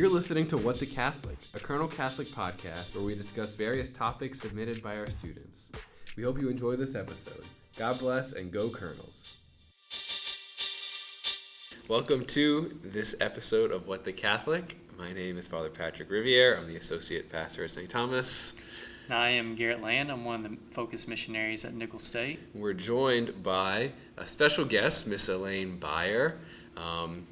You're listening to What the Catholic, a Colonel Catholic podcast where we discuss various topics submitted by our students. We hope you enjoy this episode. God bless and go Colonels. Welcome to this episode of What the Catholic. My name is Father Patrick Riviere. I'm the Associate Pastor at St. Thomas. And I am Garrett Land. I'm one of the Focus missionaries at Nicholls State. We're joined by a special guest, Miss Elaine Beyer. Um,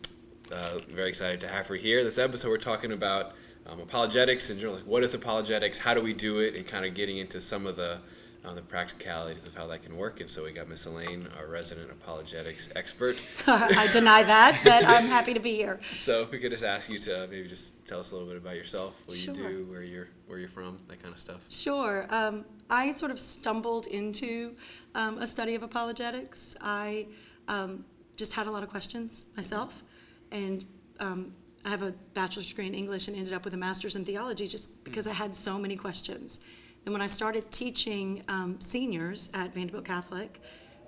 uh, very excited to have her here. This episode, we're talking about um, apologetics and like what is apologetics, how do we do it, and kind of getting into some of the um, the practicalities of how that can work. And so we got Miss Elaine, our resident apologetics expert. I deny that, but I'm happy to be here. So if we could just ask you to maybe just tell us a little bit about yourself, what Sure. you do, where you're where you're from, that kind of stuff. Sure. Um, I sort of stumbled into um, a study of apologetics. I um, just had a lot of questions myself, and um, I have a bachelor's degree in English and ended up with a master's in theology just because I had so many questions. And when I started teaching um, seniors at Vandebilt Catholic,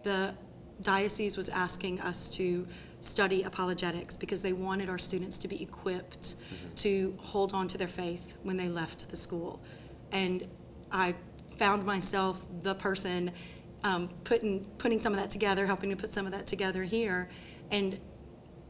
the diocese was asking us to study apologetics because they wanted our students to be equipped to hold on to their faith when they left the school. And I found myself the person um, putting putting some of that together, helping to put some of that together here, and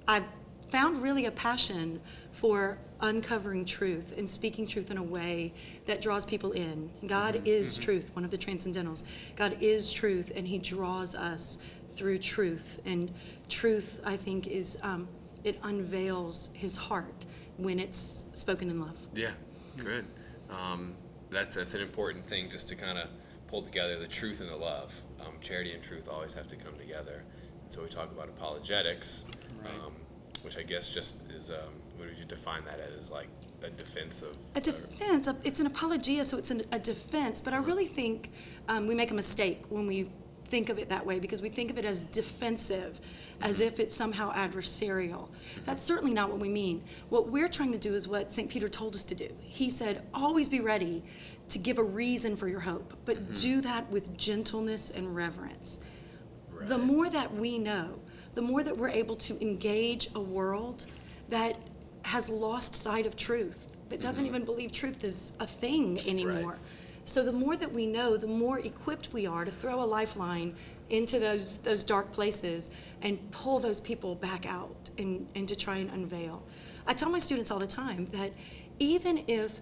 I found really a passion for uncovering truth and speaking truth in a way that draws people in. God is truth, one of the transcendentals. God is truth, and He draws us through truth. And truth, I think, is um, it unveils His heart when it's spoken in love. Yeah, good. Um, that's that's an important thing just to kind of pull together the truth and the love. Um, charity and truth always have to come together. And so we talk about apologetics, Right. um, which I guess just is um, what would you define that as? Like a defense of A defense, it's an apologia, so it's an, a defense, but I really think um, we make a mistake when we think of it that way because we think of it as defensive, as if it's somehow adversarial. That's certainly not what we mean. What we're trying to do is what St. Peter told us to do. He said, always be ready to give a reason for your hope, but do that with gentleness and reverence. The more that we know, the more that we're able to engage a world that has lost sight of truth, that doesn't mm-hmm. even believe truth is a thing anymore. So the more that we know, the more equipped we are to throw a lifeline into those those dark places and pull those people back out and, and to try and unveil. I tell my students all the time that even if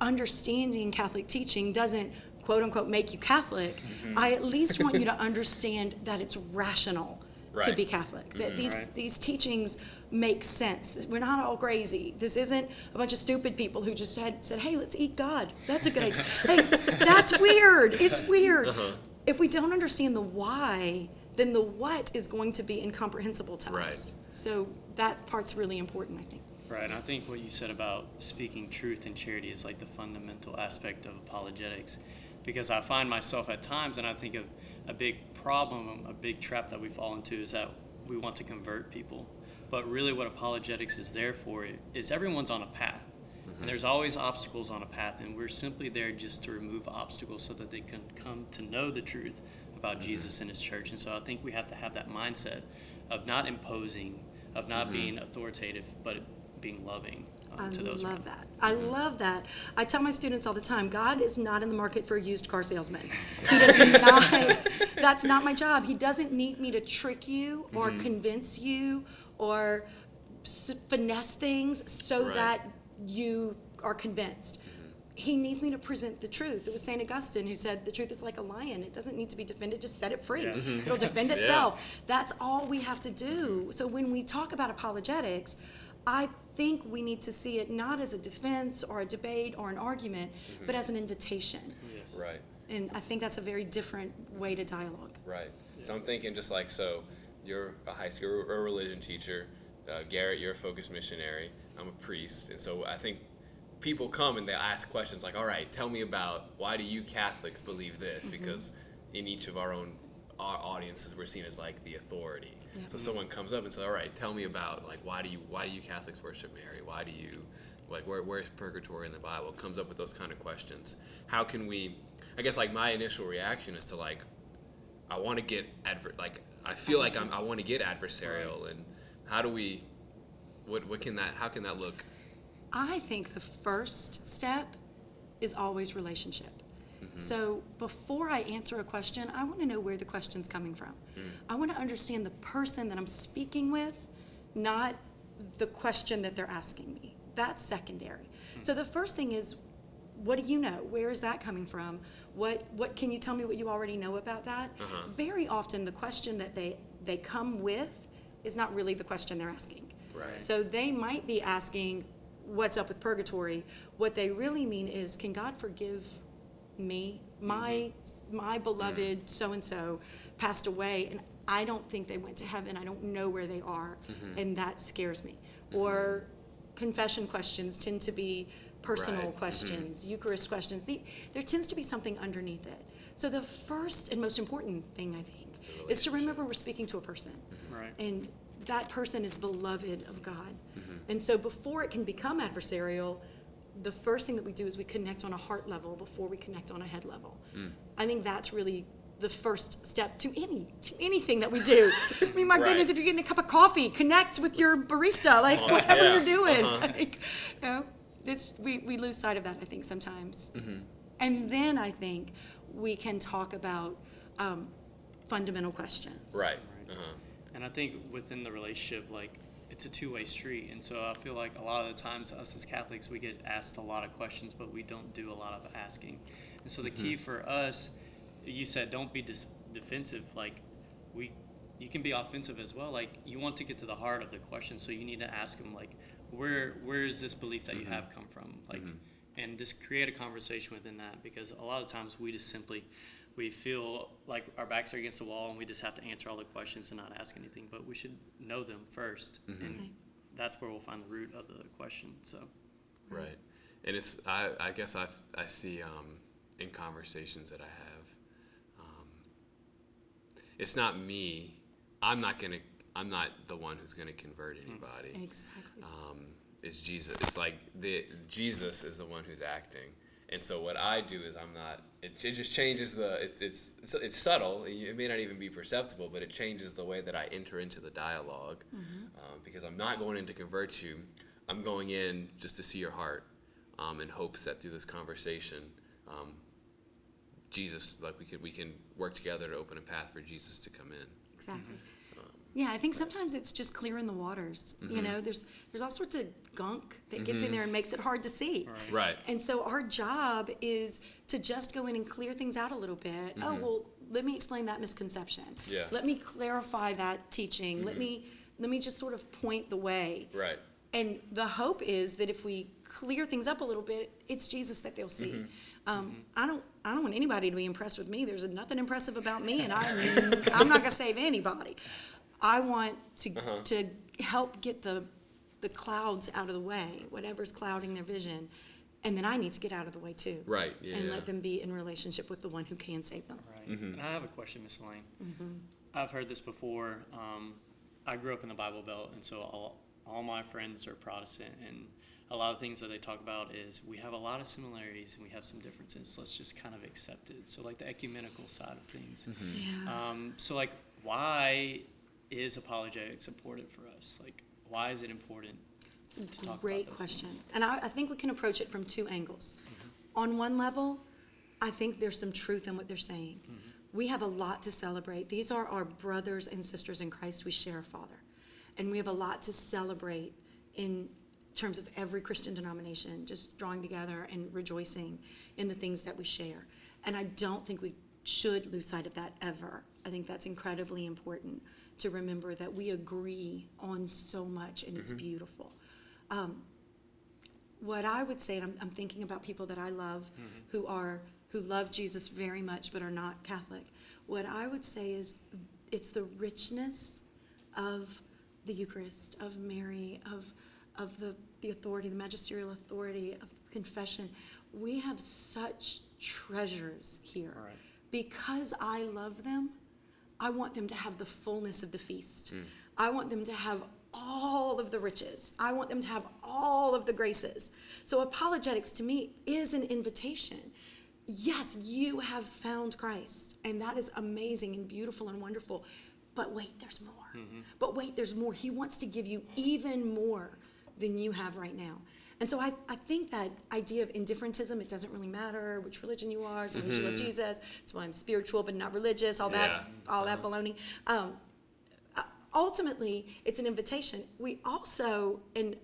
understanding Catholic teaching doesn't quote unquote make you Catholic, mm-hmm. I at least want you to understand that it's rational to Right. be Catholic. That mm-hmm. these Right. these teachings make sense. We're not all crazy. This isn't a bunch of stupid people who just had said, "Hey, let's eat God." That's a good idea. hey, that's weird. It's weird. Uh-huh. If we don't understand the why, then the what is going to be incomprehensible to Right. us. So that part's really important, I think. Right. And I think what you said about speaking truth and charity is like the fundamental aspect of apologetics. Because I find myself at times, and I think of a big problem, a big trap that we fall into is that we want to convert people. But really, what apologetics is there for is everyone's on a path. And mm-hmm. there's always obstacles on a path, and we're simply there just to remove obstacles so that they can come to know the truth about mm-hmm. Jesus and His church. And so I think we have to have that mindset of not imposing, of not mm-hmm. being authoritative, but being loving I to those love around. that. I love that. I tell my students all the time, God is not in the market for a used car salesman. He does not. That's not my job. He doesn't need me to trick you or Mm-hmm. convince you or finesse things so Right. that you are convinced. He needs me to present the truth. It was St. Augustine who said, The truth is like a lion. It doesn't need to be defended, just set it free. Yeah. It'll defend itself. That's all we have to do. So when we talk about apologetics, I think we need to see it not as a defense or a debate or an argument, but as an invitation. Yes. right. And I think that's a very different way to dialogue. Right. So I'm thinking just like so, you're a high school or a religion teacher. Uh, Garrett, you're a focus missionary. I'm a priest, and so I think people come and they ask questions like, "All right, tell me about why do you Catholics believe this?" Because in each of our own our audiences, we're seen as like the authority. So someone comes up and says, "All right, tell me about like why do you why do you Catholics worship Mary? Why do you like where where's purgatory in the Bible?" Comes up with those kind of questions. How can we? I guess like my initial reaction is to like I want to get adver- like I feel like I'm, I want to get adversarial and how do we what what can that how can that look I think the first step is always relationship. Mm-hmm. So before I answer a question, I want to know where the question's coming from. Mm. I want to understand the person that I'm speaking with, not the question that they're asking me. That's secondary. Mm-hmm. So the first thing is what do you know? Where is that coming from? What what can you tell me what you already know about that? Uh-huh. Very often the question that they they come with is not really the question they're asking. Right. So they might be asking what's up with purgatory. What they really mean is can God forgive me? My my beloved so and so passed away and I don't think they went to heaven. I don't know where they are and that scares me. Or confession questions tend to be personal Right. questions, Eucharist questions. The, there tends to be something underneath it. So the first and most important thing I think is to remember we're speaking to a person. Right. And that person is beloved of God. And so before it can become adversarial, the first thing that we do is we connect on a heart level before we connect on a head level. I think that's really the first step to any to anything that we do. I mean, my Right. goodness, if you're getting a cup of coffee, connect with your barista, like whatever yeah, you're doing. Like, you know, this we, we lose sight of that, I think, sometimes. And then I think we can talk about um, fundamental questions. Right. Uh-huh. And I think within the relationship, like it's a two-way street, and so I feel like a lot of the times us as Catholics we get asked a lot of questions, but we don't do a lot of asking. And so the key mm-hmm. for us, you said, don't be dis- defensive. Like we, you can be offensive as well. Like you want to get to the heart of the question, so you need to ask them like, where where is this belief that you mm-hmm. have come from? Like, mm-hmm. and just create a conversation within that because a lot of times we just simply we feel like our backs are against the wall and we just have to answer all the questions and not ask anything but we should know them 1st and that's where we'll find the root of the question so Right. And it's I, I guess I I see um, in conversations that I have, um, it's not me. I'm not gonna. I'm not the one who's gonna convert anybody. Exactly. Um, it's Jesus. It's like the Jesus is the one who's acting. And so what I do is I'm not. It, it just changes the. It's, it's it's it's subtle. It may not even be perceptible, but it changes the way that I enter into the dialog um, because I'm not going in to convert you. I'm going in just to see your heart, um, in hopes that through this conversation, um, Jesus, like we can we can work together to open a path for Jesus to come in. Exactly. Yeah, I think sometimes it's just clearing the waters. You mm-hmm. know, there's there's all sorts of gunk that gets in mm-hmm. there and makes it hard to see. Right. And so our job is to just go in and clear things out a little bit. Oh mm-hmm. well, let me explain that misconception. Yeah. Let me clarify that teaching. Let me let me just sort of point the way. Right. And the hope is that if we clear things up a little bit, it's Jesus that they'll see. Um, I don't. I don't want anybody to be impressed with me. There's nothing impressive about me, and I'm I'm not gonna save anybody. I want to to help get the the clouds out of the way, whatever's clouding their vision, and then I need to get out of the way too. Right, yeah, and yeah. let them be in relationship with the one who can save them. right and i have a question miss elaine i've heard this before um, i grew up in the bible belt and so all, all my friends are protestant and a lot of things that they talk about is we have a lot of similarities and we have some differences let's just kind of accept it so like the ecumenical side of things Yeah. Um, so, like, why is apologetics important for us? Like, why is it important? to talk Great question. things? And I, I think we can approach it from two angles. Mm-hmm. On one level, I think there's some truth in what they're saying. Mm-hmm. We have a lot to celebrate. These are our brothers and sisters in Christ. We share a Father. And we have a lot to celebrate in terms of every Christian denomination, just drawing together and rejoicing in the things that we share. And I don't think we should lose sight of that ever. I think that's incredibly important to remember that we agree on so much and it's mm-hmm. beautiful um, what I would say, and I'm, I'm thinking about people that I love mm-hmm. who are who love Jesus very much but are not Catholic. What I would say is it's the richness of the Eucharist, of Mary, of of the, the authority, the magisterial authority of confession. We have such treasures here. Right. Because I love them, I want them to have the fullness of the feast. Hmm. I want them to have all of the riches. I want them to have all of the graces. So, apologetics to me is an invitation. Yes, you have found Christ, and that is amazing and beautiful and wonderful. But wait, there's more. Mm-hmm. But wait, there's more. He wants to give you even more than you have right now. And so I, I think that idea of indifferentism, it doesn't really matter which religion you are, as long as you love Jesus, it's why I'm spiritual but not religious, all that, Yeah. all that baloney. Um, uh, ultimately, it's an invitation. We also, and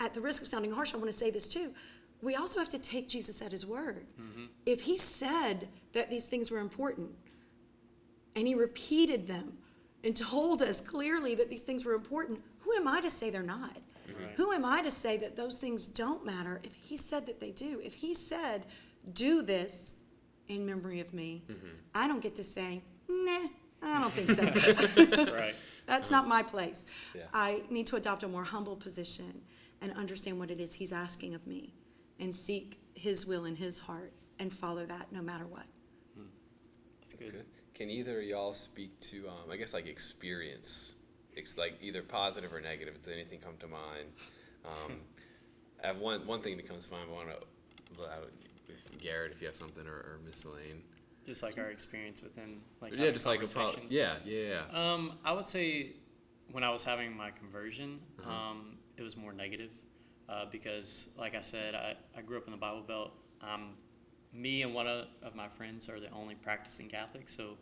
at the risk of sounding harsh, I want to say this too. We also have to take Jesus at his word. If he said that these things were important and he repeated them and told us clearly that these things were important, who am I to say they're not? Who am I to say that those things don't matter if he said that they do? If he said, do this in memory of me, I don't get to say, nah, I don't think so. Right. That's not my place. Yeah. I need to adopt a more humble position and understand what it is He's asking of me and seek His will in His heart and follow that no matter what. That's That's good. good. Can either of y'all speak to, um, I guess, like experience, it's like either positive or negative? Does anything come to mind? Um, I have one one thing that comes to mind. I want to, Garrett, if you have something, or, or Miss Lane. Just like our experience within like Yeah, just like a yeah, yeah, yeah. Um, I would say when I was having my conversion, Uh-huh. um, it was more negative uh, because, like I said, I, I grew up in the Bible Belt. Um, me and one of, of my friends are the only practicing Catholics. So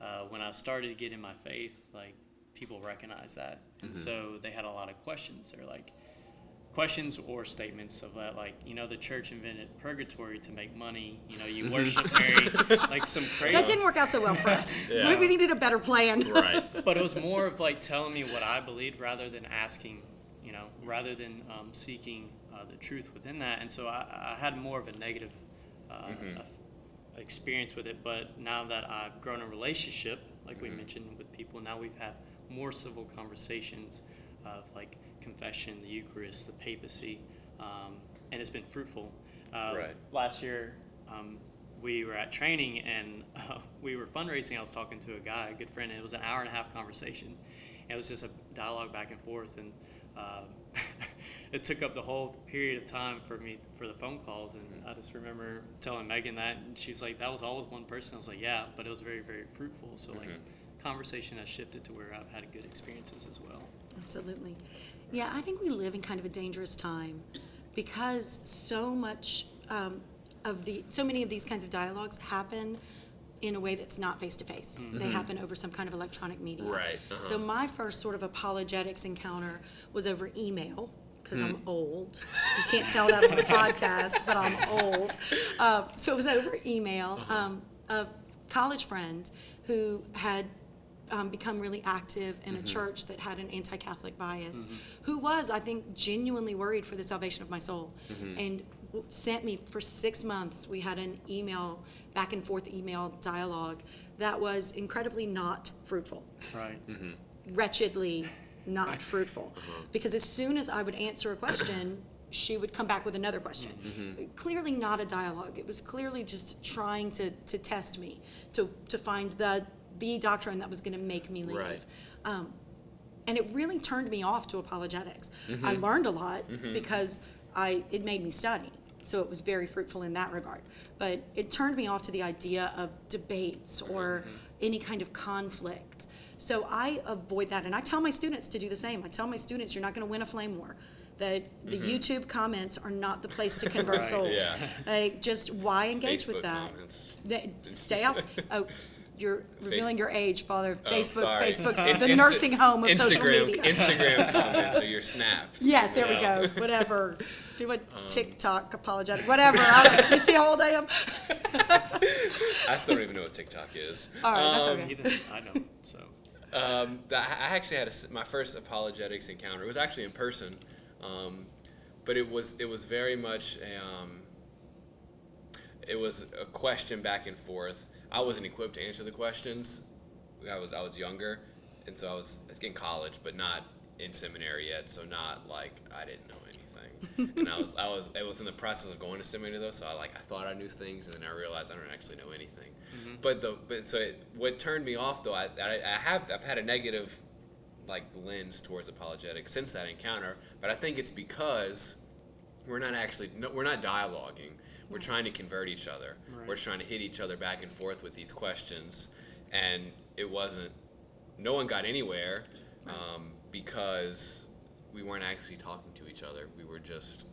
uh, when I started to get in my faith, like people recognize that, and Mm-hmm. so they had a lot of questions. They're like questions or statements of that, like you know, the church invented purgatory to make money. You know, you worship Mary, like some crazy. That didn't work out so well for us. Yeah. we, we needed a better plan. right. but it was more of like telling me what I believed rather than asking, you know, rather than um, seeking uh, the truth within that. And so I, I had more of a negative uh, of- experience with it. But now that I've grown a relationship, like we mentioned with people, now we've had more civil conversations of like confession, the Eucharist, the papacy, um, and it's been fruitful. Uh, Right. Last year, um, we were at training and uh, we were fundraising. I was talking to a guy, a good friend, and it was an hour and a half conversation. And it was just a dialogue back and forth, and um, it took up the whole period of time for me for the phone calls. And I just remember telling Megan that, and she's like, "That was all with one person." I was like, "Yeah," but it was very, very fruitful. So like, conversation has shifted to where I've had good experiences as well. Absolutely. Yeah, I think we live in kind of a dangerous time because so much um, of the, so many of these kinds of dialogues happen in a way that's not face to face. They happen over some kind of electronic media. Right, uh-huh. So my first sort of apologetics encounter was over email because I'm old. You can't tell that on the podcast, but I'm old. Uh, so it was over email. Um, a college friend who had um, become really active in a mm-hmm. church that had an anti-Catholic bias, mm-hmm. who was, I think, genuinely worried for the salvation of my soul, mm-hmm. and sent me for six months. We had an email back and forth email dialogue that was incredibly not fruitful Right. wretchedly not fruitful. Uh-huh. Because as soon as I would answer a question, she would come back with another question. Clearly not a dialogue. It was clearly just trying to, to test me, to, to find the, the doctrine that was going to make me leave. Right. Um, and it really turned me off to apologetics. I mm-hmm. learned a lot mm-hmm. because I it made me study. So it was very fruitful in that regard. But it turned me off to the idea of debates or mm-hmm. any kind of conflict. So I avoid that and I tell my students to do the same. I tell my students you're not going to win a flame war. That the YouTube comments are not the place to convert Right. souls. Yeah. Like just why engage Facebook with that? Stay out. Oh, you're revealing your age, Father. Oh, Facebook, sorry. Facebook's In- the Insta- nursing home of social Instagram, media. Instagram comments or your snaps. Yes, there we go. Whatever. Do a Um, TikTok apologetic. Whatever. I don't, you see how old I am? I still don't even know what TikTok is. All right, that's Um, okay. Either I don't. So Um, th- I actually had a s my first apologetics encounter. It was actually in person, um, but it was it was very much a, um, it was a question back and forth. I wasn't equipped to answer the questions. I was I was younger, and so I was, I was in college, but not in seminary yet. So not like I didn't know anything, and I was I was it was in the process of going to seminary though. So I like I thought I knew things, and then I realized I don't actually know anything. Mm-hmm. But the but so it, what turned me off though, I, I I have I've had a negative like lens towards apologetics since that encounter, but I think it's because we're not actually no, we're not dialoguing. We're trying to convert each other. Right. We're trying to hit each other back and forth with these questions, and it wasn't. No one got anywhere um, because we weren't actually talking to each other. We were just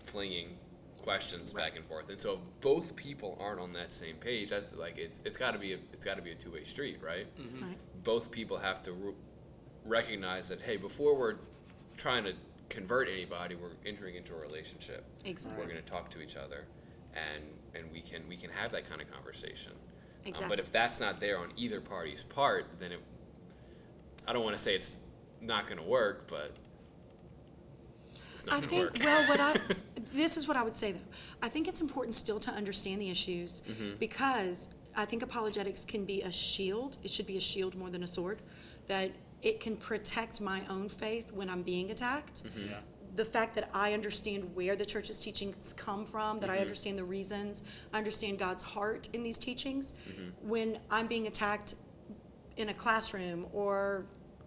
flinging questions back and forth. And so if both people aren't on that same page, that's like it's it's got to be a it's got to be a two way street, right? Right. Both people have to re- recognize that hey, before we're trying to convert anybody, we're entering into a relationship. Exactly. We're going to talk to each other, and and we can we can have that kind of conversation. Um, Exactly. but if that's not there on either party's part, then it. I don't want to say it's not going to work, but it's not I think, work. well, what I, this is what I would say though. I think it's important still to understand the issues Mm-hmm. because I think apologetics can be a shield. It should be a shield more than a sword. That it can protect my own faith when I'm being attacked. Mm-hmm. Yeah. The fact that I understand where the church's teachings come from, that I Mm-hmm. understand the reasons, I understand God's heart in these teachings. Mm-hmm. When I'm being attacked in a classroom or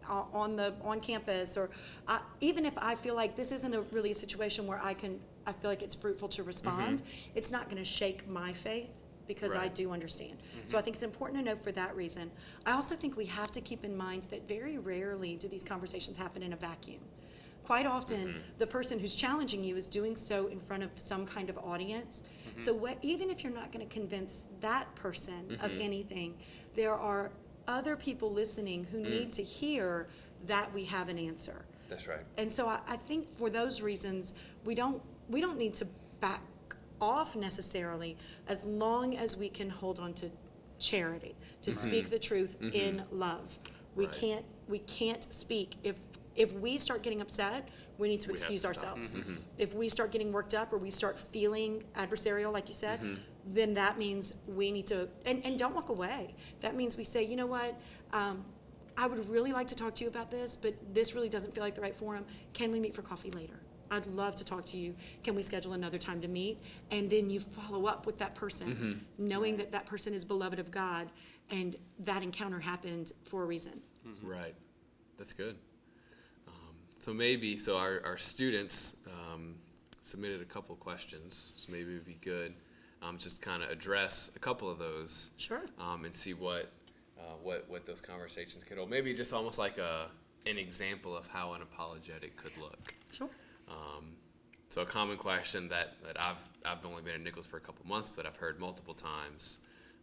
uh, on the on campus or uh, even if I feel like this isn't a really a situation where I can I feel like it's fruitful to respond it's not going to shake my faith because I Right. do understand. So I mm-hmm. think it's important to know for that reason. I also think we have to keep in mind that very rarely do these conversations happen in a vacuum. Quite often mm-hmm. the person who's challenging you is doing so in front of some kind of audience. Mm-hmm. So what, even if you're not going to convince that person of anything there are other people listening who mm. need to hear that we have an answer. That's right. and so I, I think for those reasons we don't we don't need to back off necessarily as long as we can hold on to charity to mm-hmm. speak the truth mm-hmm. in love. We Right. can't we can't speak. If if we start getting upset we need to We excuse to ourselves. Mm-hmm. If we start getting worked up or we start feeling adversarial like you said then that means we need to and, and don't walk away. That means we say you know what? Um, i would really like to talk to you about this but this really doesn't feel like the right forum. Can we meet for coffee later i'd love to talk to you can we schedule another time to meet and then you follow up with that person knowing that that person is beloved of god and that encounter happened for a reason Right. That's good. Um, so maybe so our, our students um, submitted a couple questions. So maybe it'd be good um, just kind of address a couple of those. Sure. Um, and see what uh, what what those conversations could hold. Maybe just almost like a an example of how an apologetic could look. sure Um, so a common question that, that I've I've only been at Nicholls for a couple months, but I've heard multiple times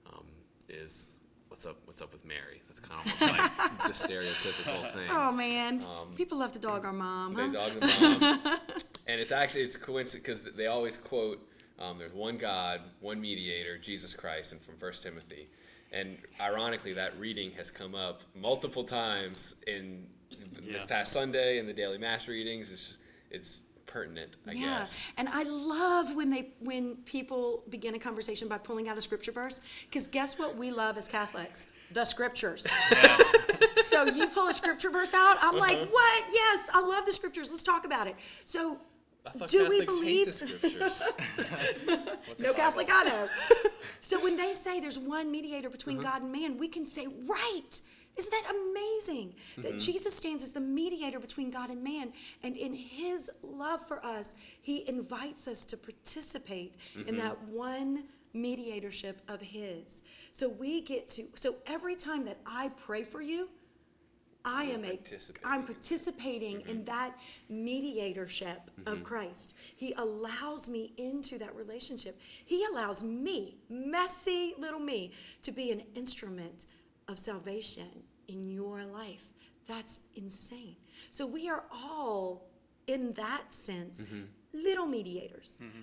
um, is what's up what's up with Mary? That's kind of almost like the stereotypical thing. oh man people love to dog our mom They huh? dog the mom, and it's actually it's a coincidence because they always quote um, there's one God, one mediator, Jesus Christ, and from First Timothy. And ironically, that reading has come up multiple times in this Yeah. past Sunday in the daily mass readings. It's it's pertinent, I yeah, guess. and I love when they when people begin a conversation by pulling out a scripture verse. Because guess what we love as Catholics? The scriptures. so you pull a scripture verse out, I'm like, Uh-huh. what? Yes, I love the scriptures. Let's talk about it. So do we Catholics hate believe? the scriptures. No Catholic? I know. So when they say there's one mediator between Uh-huh. God and man, we can say, right. Isn't that amazing? That Mm-hmm. Jesus stands as the mediator between God and man. And in his love for us, he invites us to participate Mm-hmm. in that one mediatorship of his. So we get to, so every time that I pray for you, I am a. I'm participating Mm-hmm. in that mediatorship of Christ. He allows me into that relationship. He allows me, messy little me, to be an instrument of salvation in your life. That's insane. So we are all in that sense Mm-hmm. little mediators. Mm-hmm.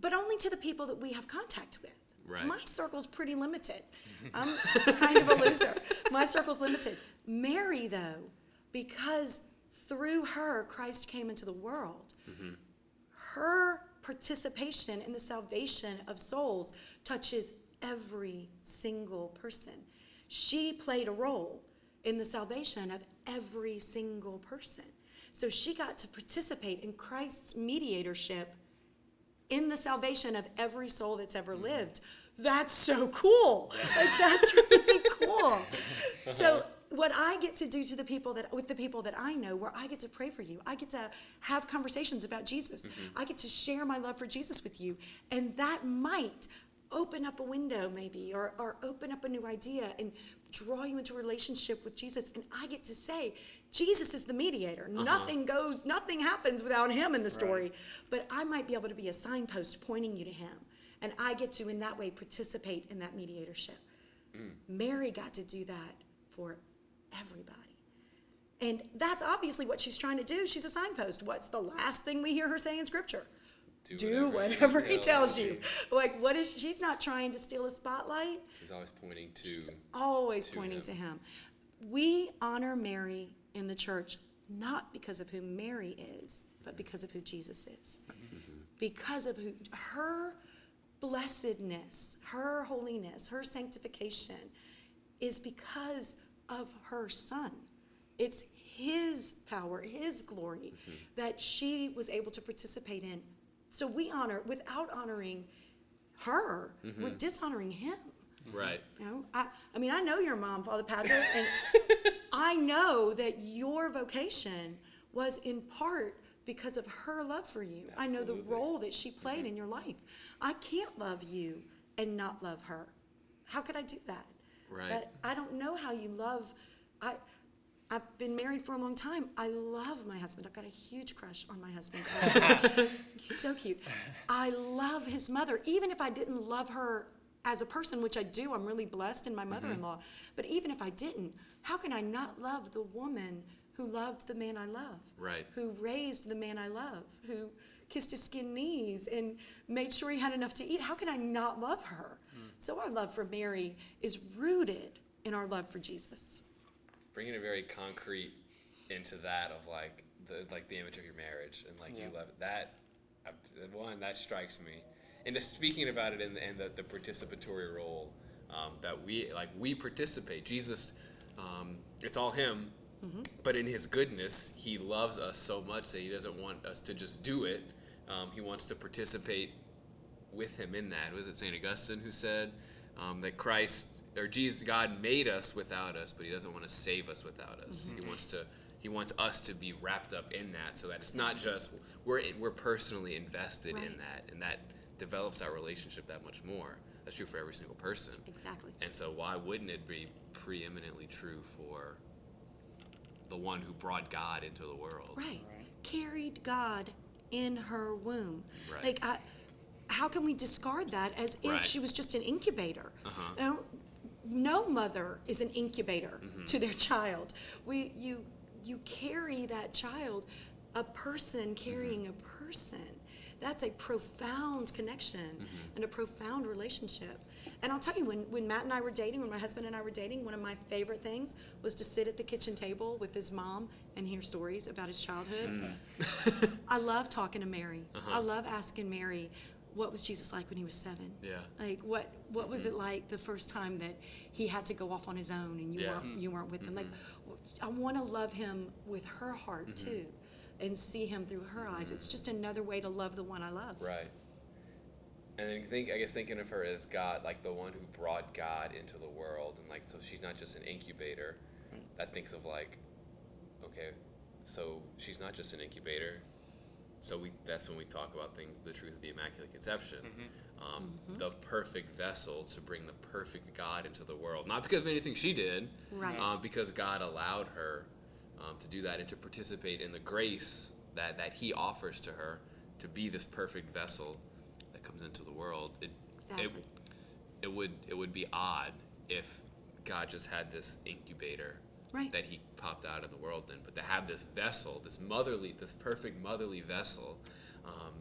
But only to the people that we have contact with. Right. My circle's pretty limited. Mm-hmm. I'm kind of a loser. My circle's limited. Mary, though, because through her Christ came into the world, mm-hmm. her participation in the salvation of souls touches every single person. She played a role in the salvation of every single person. So she got to participate in Christ's mediatorship in the salvation of every soul that's ever mm-hmm. lived. That's so cool. Like, that's really cool. So what I get to do to the people that with the people that I know, where I get to pray for you, I get to have conversations about Jesus. Mm-hmm. I get to share my love for Jesus with you, and that might open up a window maybe or, or open up a new idea and draw you into a relationship with Jesus. And I get to say, Jesus is the mediator. Uh-huh. Nothing goes, nothing happens without him in the story. But I might be able to be a signpost pointing you to him. And I get to, in that way, participate in that mediatorship. Mm. Mary got to do that for everybody. And that's obviously what she's trying to do. She's a signpost. What's the last thing we hear her say in scripture? Do whatever he tells you. Like, what is she's not trying to steal a spotlight. She's always pointing to. She's always to pointing him. to him. We honor Mary in the church not because of who Mary is, but mm-hmm. because of who Jesus is. Mm-hmm. Because of who her blessedness, her holiness, her sanctification is because of her son. It's his power, his glory mm-hmm. that she was able to participate in. So we honor without honoring her, we're mm-hmm. dishonoring him. Right. You know, I, I mean, I know your mom, Father Patrick, and I know that your vocation was in part because of her love for you. Absolutely. I know the role that she mm-hmm. played in your life. I can't love you and not love her. How could I do that? Right. That- I don't know how you love. I, I've been married for a long time. I love my husband. I've got a huge crush on my husband. He's so cute. I love his mother. Even if I didn't love her as a person, which I do, I'm really blessed in my Mm-hmm. mother in law. But even if I didn't, how can I not love the woman who loved the man I love? Right. Who raised the man I love? Who kissed his skin knees and made sure he had enough to eat? How can I not love her? Mm. So our love for Mary is rooted in our love for Jesus. Bringing it very concrete into that of like the like the image of your marriage and like you love it. That uh, one that strikes me. And just speaking about it in the, in the, the participatory role um, that we like we participate. Jesus, um, it's all him. But in his goodness, he loves us so much that he doesn't want us to just do it. Um, he wants to participate with him in that. Was it St. Augustine who said um, that Christ or Jesus, God made us without us, but he doesn't want to save us without us. He wants to. He wants us to be wrapped up in that, so that it's not just we're we're personally invested in that, and that develops our relationship that much more. That's true for every single person. Exactly. And so, why wouldn't it be preeminently true for the one who brought God into the world? Right. Right. Carried God in her womb. Right. Like, I, how can we discard that as if Right. she was just an incubator? Uh-huh. You know, no mother is an incubator Mm-hmm. to their child. We, you, you carry that child, a person carrying a person. That's a profound connection Mm-hmm. and a profound relationship. And I'll tell you, when, when Matt and I were dating, when my husband and I were dating, one of my favorite things was to sit at the kitchen table with his mom and hear stories about his childhood. I love talking to Mary. I love asking Mary, what was Jesus like when he was seven? Yeah. Like what what was it mm-hmm. like the first time that he had to go off on his own and you Yeah. weren't you weren't with him? Like mm-hmm. I want to love him with her heart mm-hmm. too, and see him through her eyes. It's just another way to love the one I love. Right. And think I guess thinking of her as God, like the one who brought God into the world, and like so she's not just an incubator. That thinks of like, okay, so she's not just an incubator. So we that's when we talk about things, the truth of the Immaculate Conception, um, the perfect vessel to bring the perfect God into the world. Not because of anything she did, Right. uh, because God allowed her um, to do that and to participate in the grace that, that He offers to her to be this perfect vessel that comes into the world. It, Exactly. it, it would it would be odd if God just had this incubator Right. that He popped out of the world in, but to have this vessel, this motherly, this perfect motherly vessel, um,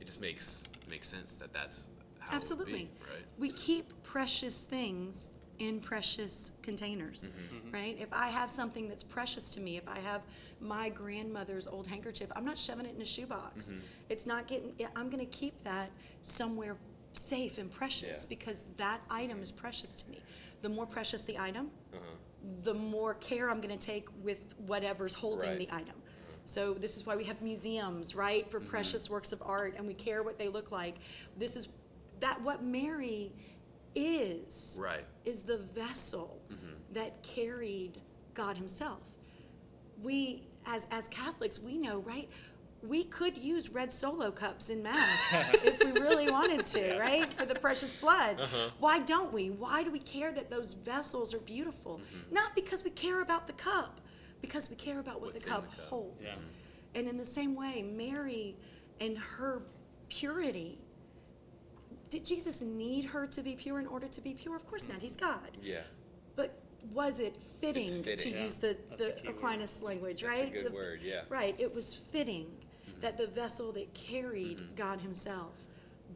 it just makes makes sense that that's how Absolutely. be, right? We keep precious things in precious containers, Mm-hmm. right? If I have something that's precious to me, if I have my grandmother's old handkerchief, I'm not shoving it in a shoebox. Mm-hmm. It's not getting, I'm going to keep that somewhere safe and precious Yeah. because that item is precious to me. The more precious the item, Uh-huh. The more care I'm going to take with whatever's holding Right. the item. So this is why we have museums, right, for Mm-hmm. precious works of art, and we care what they look like. This is that what Mary is Right. is the vessel that carried God Himself. We, as as Catholics, we know, right? We could use red solo cups in mass if we really wanted to, right? For the precious blood. Uh-huh. Why don't we? Why do we care that those vessels are beautiful? Mm-hmm. Not because we care about the cup, because we care about what What's the cup the cup. holds. And in the same way, Mary and her purity. Did Jesus need her to be pure in order to be pure? Of course not. He's God. Yeah. But was it fitting, fitting. to Yeah, use the, that's the key word. Aquinas language, That's a right? good The- word, yeah. Right. It was fitting that the vessel that carried God Himself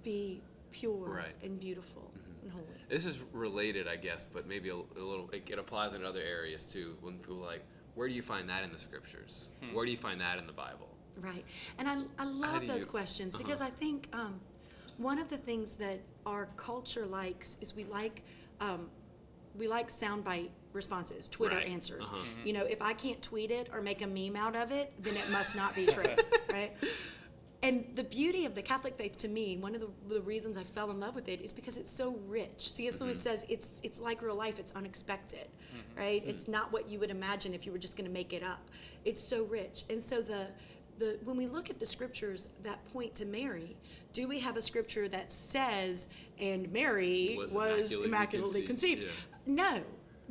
be pure Mm-hmm. Right. Mm-hmm. and beautiful and holy. This is related, I guess, but maybe a, a little. It, it applies in other areas too. When people are like, where do you find that in the scriptures? Where do you find that in the Bible? Right. And I, I love those you- questions because uh-huh. I think um, one of the things that our culture likes is we like um, we like soundbite responses, Twitter Right. answers. Uh-huh. Mm-hmm. You know, if I can't tweet it or make a meme out of it, then it must not be true, right? And the beauty of the Catholic faith to me, one of the, the reasons I fell in love with it is because it's so rich. C.S. Lewis mm-hmm. says it's it's like real life, it's unexpected, mm-hmm. right? It's not what you would imagine if you were just going to make it up. It's so rich. And so the the when we look at the scriptures that point to Mary, do we have a scripture that says and Mary Was was, immaculately immaculately conceived." conceived? Yeah. No,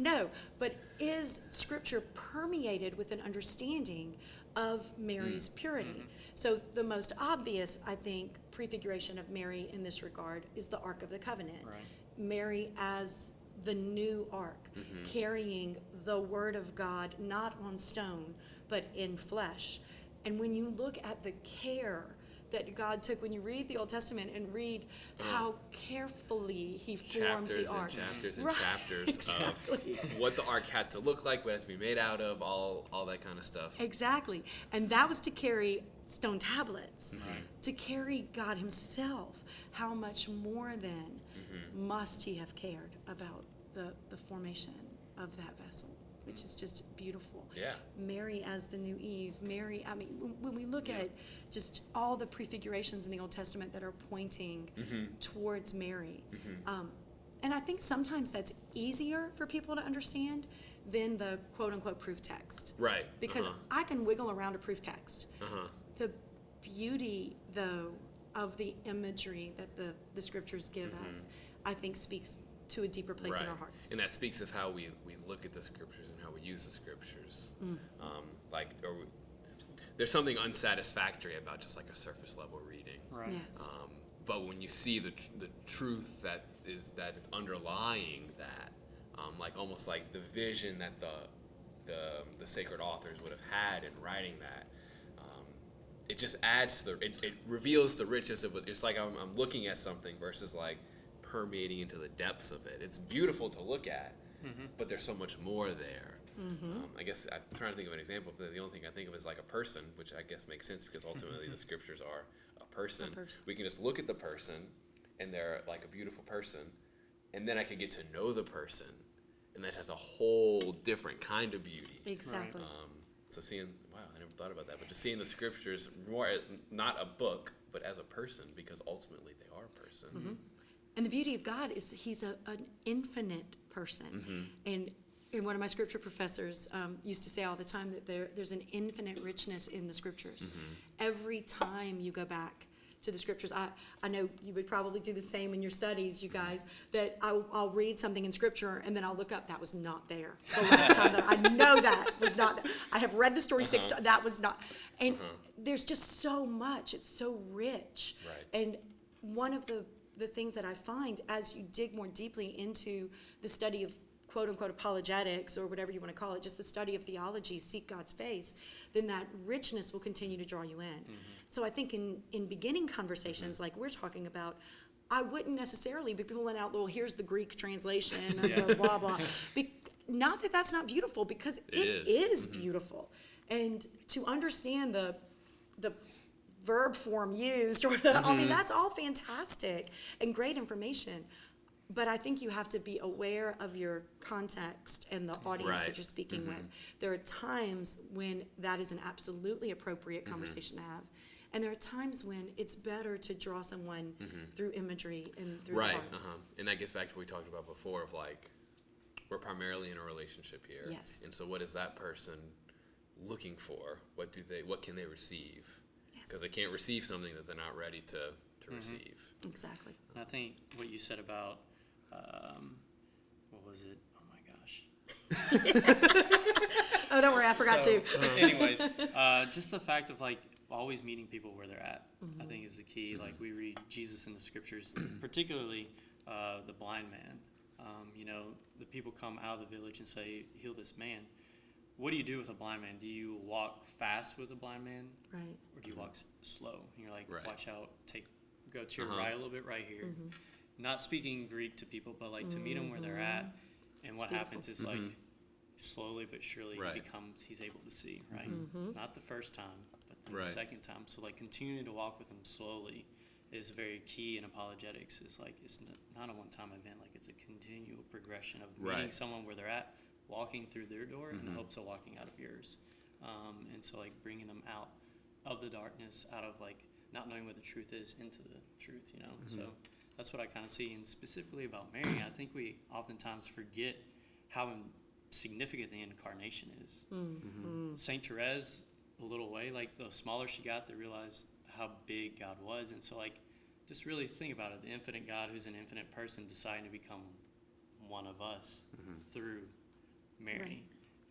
no. But is Scripture permeated with an understanding of Mary's Mm. purity? Mm-hmm. So the most obvious, I think, prefiguration of Mary in this regard is the Ark of the Covenant. Right. Mary as the new ark, Mm-hmm. carrying the Word of God not on stone, but in flesh. And when you look at the care that God took, when you read the Old Testament and read how carefully He formed. Chapters the and ark. chapters and Right, chapters exactly. of what the ark had to look like, what it had to be made out of, all all that kind of stuff. Exactly. And that was to carry stone tablets, Mm-hmm. to carry God Himself. How much more then Mm-hmm. must He have cared about the, the formation of that vessel, which is just beautiful. Yeah. Mary as the new Eve. Mary, I mean, when, when we look at just all the prefigurations in the Old Testament that are pointing Mm-hmm. towards Mary. Um, and I think sometimes that's easier for people to understand than the quote unquote proof text. Right. Because uh-huh. I can wiggle around a proof text. Uh-huh. The beauty, though, of the imagery that the, the scriptures give us, I think speaks to a deeper place right. in our hearts. And that speaks of how we, we look at the scriptures and we use the scriptures. Mm. Um, like, or we, there's something unsatisfactory about just like a surface level reading. Right. Yes. Um, but when you see the, tr- the truth that is that is underlying that, um, like almost like the vision that the the, the sacred authors would have had in writing that, um, it just adds to the it, it reveals the richness of it. It's like I'm, I'm looking at something versus like permeating into the depths of it. It's beautiful to look at, but there's so much more there. Um, I guess I'm trying to think of an example, but the only thing I think of is like a person, which I guess makes sense because ultimately the scriptures are a person. person. We can just look at the person, and they're like a beautiful person, and then I can get to know the person, and that's just a whole different kind of beauty. exactly. Um, so seeing, wow, I never thought about that, but just seeing the scriptures more, not a book, but as a person, because ultimately they are a person. Mm-hmm. And the beauty of God is he's a, an infinite person. Mm-hmm. And, and one of my scripture professors um, used to say all the time that there, there's an infinite richness in the scriptures. Mm-hmm. Every time you go back to the scriptures, I, I know you would probably do the same in your studies, you guys, that I'll, I'll read something in scripture and then I'll look up, that was not there. The last time that I know that was not there. I have read the story six Uh-huh. times, that was not. And there's just so much, it's so rich. Right. And one of the, the things that I find as you dig more deeply into the study of quote unquote apologetics or whatever you want to call it, just the study of theology, seek God's face, then that richness will continue to draw you in. Mm-hmm. So I think in, in beginning conversations mm-hmm. like we're talking about, I wouldn't necessarily be pulling out, well, here's the Greek translation and the blah, blah. Be, not that that's not beautiful, because it is. is mm-hmm. beautiful. And to understand the, the verb form used or the, I mean that's all fantastic and great information but I think you have to be aware of your context and the audience Right. that you're speaking mm-hmm. with. There are times when that is an absolutely appropriate mm-hmm. conversation to have, and there are times when it's better to draw someone mm-hmm. through imagery and through Right. art. Uh-huh. And that gets back to what we talked about before of like, we're primarily in a relationship here. Yes. And so what is that person looking for? What do they, what can they receive? because Yes. they can't receive something that they're not ready to to receive. Exactly. And I think what you said about, um, what was it? Oh my gosh. Oh, don't worry, I forgot So, to. anyways, uh, just the fact of like always meeting people where they're at, I think is the key. Like we read Jesus in the scriptures, particularly uh, the blind man. Um, you know, the people come out of the village and say, "Heal this man." What do you do with a blind man? Do you walk fast with a blind man, Right. or do you walk s- slow? And you're like, Right. watch out, take, go to your Uh-huh. right a little bit, right here. Mm-hmm. Not speaking Greek to people, but like to meet them where they're at. And what beautiful. happens is like slowly but surely Right. he becomes he's able to see right Mm-hmm. not the first time but then Right. the second time so like continuing to walk with him slowly is very key in apologetics is like it's not a one-time event like it's a continual progression of meeting Right. Mm-hmm. someone where they're at walking through their door in the hopes of walking out of yours um, and so like bringing them out of the darkness out of like not knowing what the truth is into the truth you know Mm-hmm. so that's what i kind of see and specifically about mary i think we oftentimes forget how significant the incarnation is. Mm-hmm. Saint therese a little way like the smaller she got they realized how big god was and so like just really think about it the infinite god who's an infinite person deciding to become one of us mm-hmm. through mary. Right.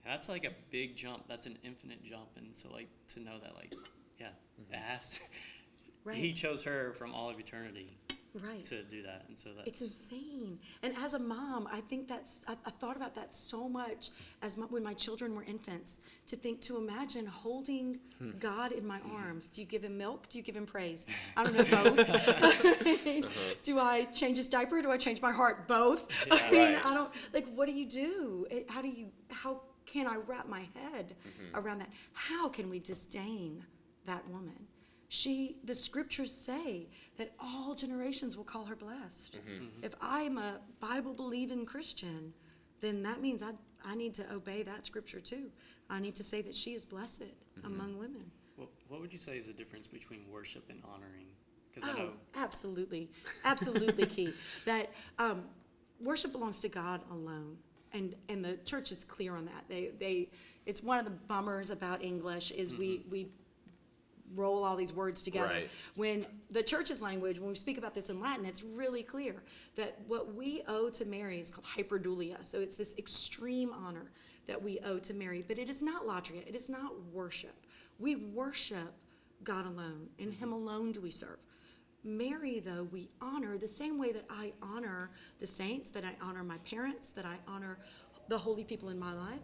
and that's like a big jump that's an infinite jump and so like to know that like yeah mm-hmm. it has Right. he chose her from all of eternity Right. to do that and so that's It's insane. And as a mom, I think that's, I, I thought about that so much as my, when my children were infants to think, to imagine holding hmm. God in my mm-hmm. arms. Do you give him milk? Do you give him praise? I don't know, both. Uh-huh. Do I change his diaper? or Do I change my heart? Both. I mean, Right. I don't, like, what do you do? It- How do you, how can I wrap my head mm-hmm. around that? How can we disdain that woman? She, the scriptures say that all generations will call her blessed. Mm-hmm. Mm-hmm. If I'm a Bible believing Christian, then that means I, I need to obey that scripture too. I need to say that she is blessed mm-hmm. among women. What, what would you say is the difference between worship and honoring? Because I Oh, know absolutely, absolutely key. That um, worship belongs to God alone, and and the church is clear on that. They they it's one of the bummers about English is we we roll all these words together. Right. When the church's language, when we speak about this in Latin, it's really clear that what we owe to Mary is called hyperdulia. So it's this extreme honor that we owe to Mary, but it is not latria. It is not worship. We worship God alone, and mm-hmm. Him alone do we serve. Mary, though, we honor the same way that I honor the saints, that I honor my parents, that I honor the holy people in my life.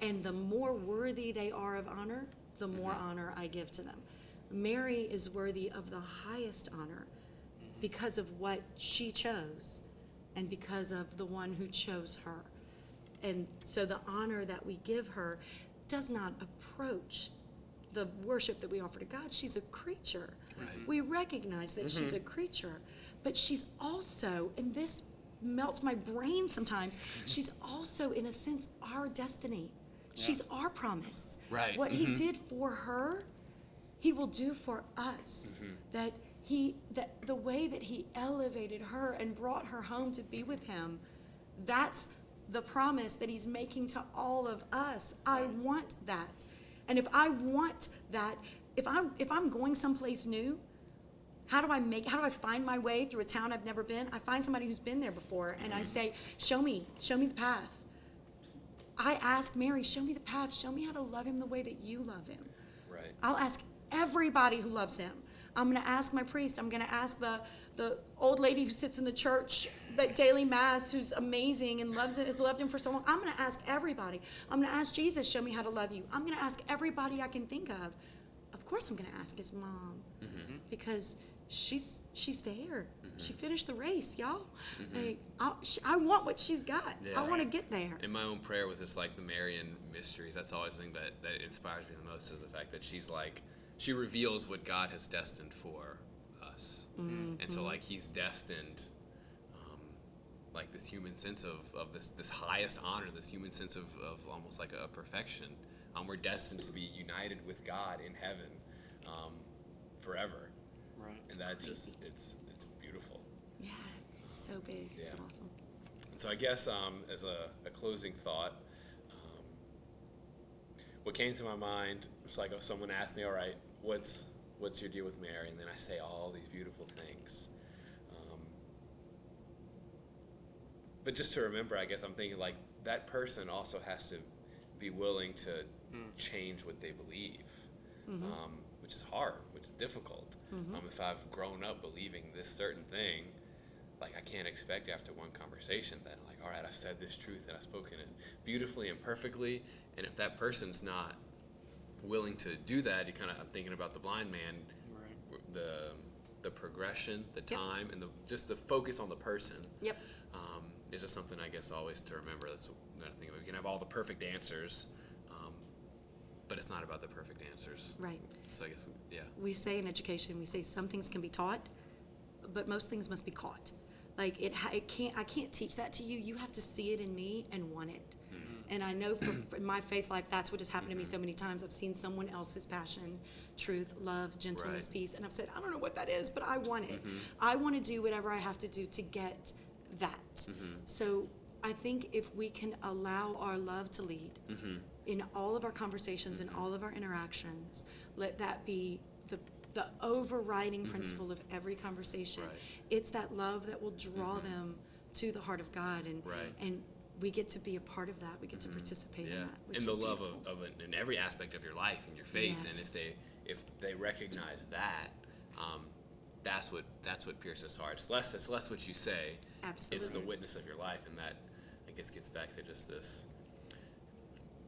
And the more worthy they are of honor, the more mm-hmm. honor I give to them. Mary is worthy of the highest honor because of what she chose and because of the one who chose her. And so the honor that we give her does not approach the worship that we offer to God. She's a creature. We recognize that she's mm-hmm. a creature, but she's also, and this melts my brain sometimes, mm-hmm. she's also, in a sense, our destiny. She's our promise. Right. What he mm-hmm. did for her, he will do for us. Mm-hmm. That he that the way that he elevated her and brought her home to be with him, that's the promise that he's making to all of us. I want that. And if I want that, if I'm if I'm going someplace new, how do I make how do I find my way through a town I've never been? I find somebody who's been there before and I mm-hmm. say, "Show me, show me the path." I ask Mary, "Show me the path. Show me how to love him the way that you love him." Right. I'll ask everybody who loves him. I'm going to ask my priest. I'm going to ask the the old lady who sits in the church at daily mass, who's amazing and loves it, has loved him for so long. I'm going to ask everybody. I'm going to ask Jesus, show me how to love you. I'm going to ask everybody I can think of. Of course, I'm going to ask his mom mm-hmm. because she's she's there. Mm-hmm. She finished the race, y'all. Mm-hmm. Like, I, I want what she's got. Yeah. I want to get there. in my own prayer with this like the Marian mysteries, that's always the thing that, that inspires me the most is the fact that she's like she reveals what God has destined for us. And so like he's destined um, like this human sense of, of this this highest honor, this human sense of, of almost like a perfection. Um, we're destined to be united with God in heaven um, forever. right And that just it's it's beautiful. Yeah, it's so big. It's so Yeah. awesome. So I guess um, as a, a closing thought, um, what came to my mind was like if someone asked me, "All right, what's what's your deal with Mary? And then I say all these beautiful things. Um, but just to remember, I guess I'm thinking like that person also has to be willing to change what they believe, um, which is hard, which is difficult. Um, if I've grown up believing this certain thing, like I can't expect after one conversation that like, all right, I've said this truth and I've spoken it beautifully and perfectly, and if that person's not willing to do that, you kind of thinking about the blind man, Right. the the progression, the Yep. time, and the just the focus on the person. Yep. Um, is just something I guess always to remember. That's another thing. We can have all the perfect answers, um, but it's not about the perfect answers. Right. So I guess yeah. We say in education, we say some things can be taught, but most things must be caught. Like it, it can't. I can't teach that to you. You have to see it in me and want it. And I know from, from my faith life, that's what has happened to me mm-hmm. so many times. I've seen someone else's passion, truth, love, gentleness, Right. peace, and I've said, I don't know what that is, but I want it. Mm-hmm. I want to do whatever I have to do to get that. Mm-hmm. So I think if we can allow our love to lead in all of our conversations and all of our interactions, let that be the the overriding principle of every conversation. Right. It's that love that will draw them to the heart of God, and Right. and we get to be a part of that. We get to participate in that, and the love beautiful. of, of it in every aspect of your life and your faith, and if they if they recognize that, um, that's what that's what pierces hearts. Less it's less what you say. Absolutely. It's the witness of your life, and that I guess gets back to just this.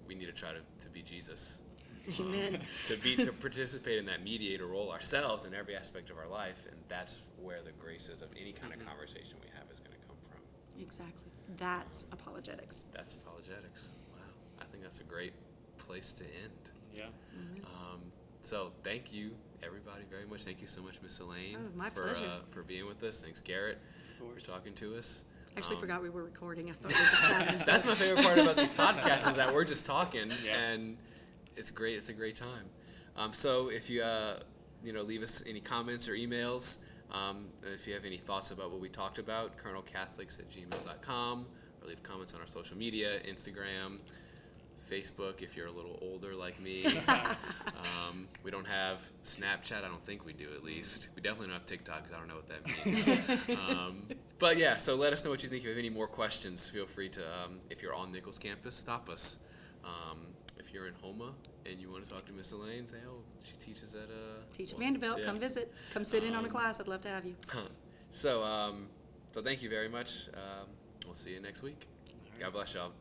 We need to try to, to be Jesus, Amen. to be to participate in that mediator role ourselves in every aspect of our life, and that's where the graces of any kind of conversation we have is going to come from. Exactly. That's apologetics. That's apologetics. Wow, I think that's a great place to end. Yeah. Um, so thank you, everybody, very much. Thank you so much, Miss Elaine, Oh, my for pleasure. Uh, for being with us. Thanks, Garrett, Of course. for talking to us. I actually, Um, forgot we were recording. I thought we were just chatting. That's my favorite part about these podcasts is that we're just talking, Yeah. and it's great. It's a great time. Um, so if you uh, you know leave us any comments or emails, um, if you have any thoughts about what we talked about, colonelcatholics at gmail.com, or leave comments on our social media, Instagram, Facebook. If you're a little older like me, um, we don't have Snapchat. I don't think we do at least. We definitely don't have TikTok because I don't know what that means. um, but yeah, so let us know what you think. If you have any more questions, feel free to, um, if you're on Nicholls campus, stop us. Um, if you're in Houma and you want to talk to Miss Elaine, say, oh, she teaches at uh, Teach at well, Vandebilt. yeah. Come visit. Come sit in on a Um, class. I'd love to have you. So, um, so thank you very much. Um, we'll see you next week. God bless y'all.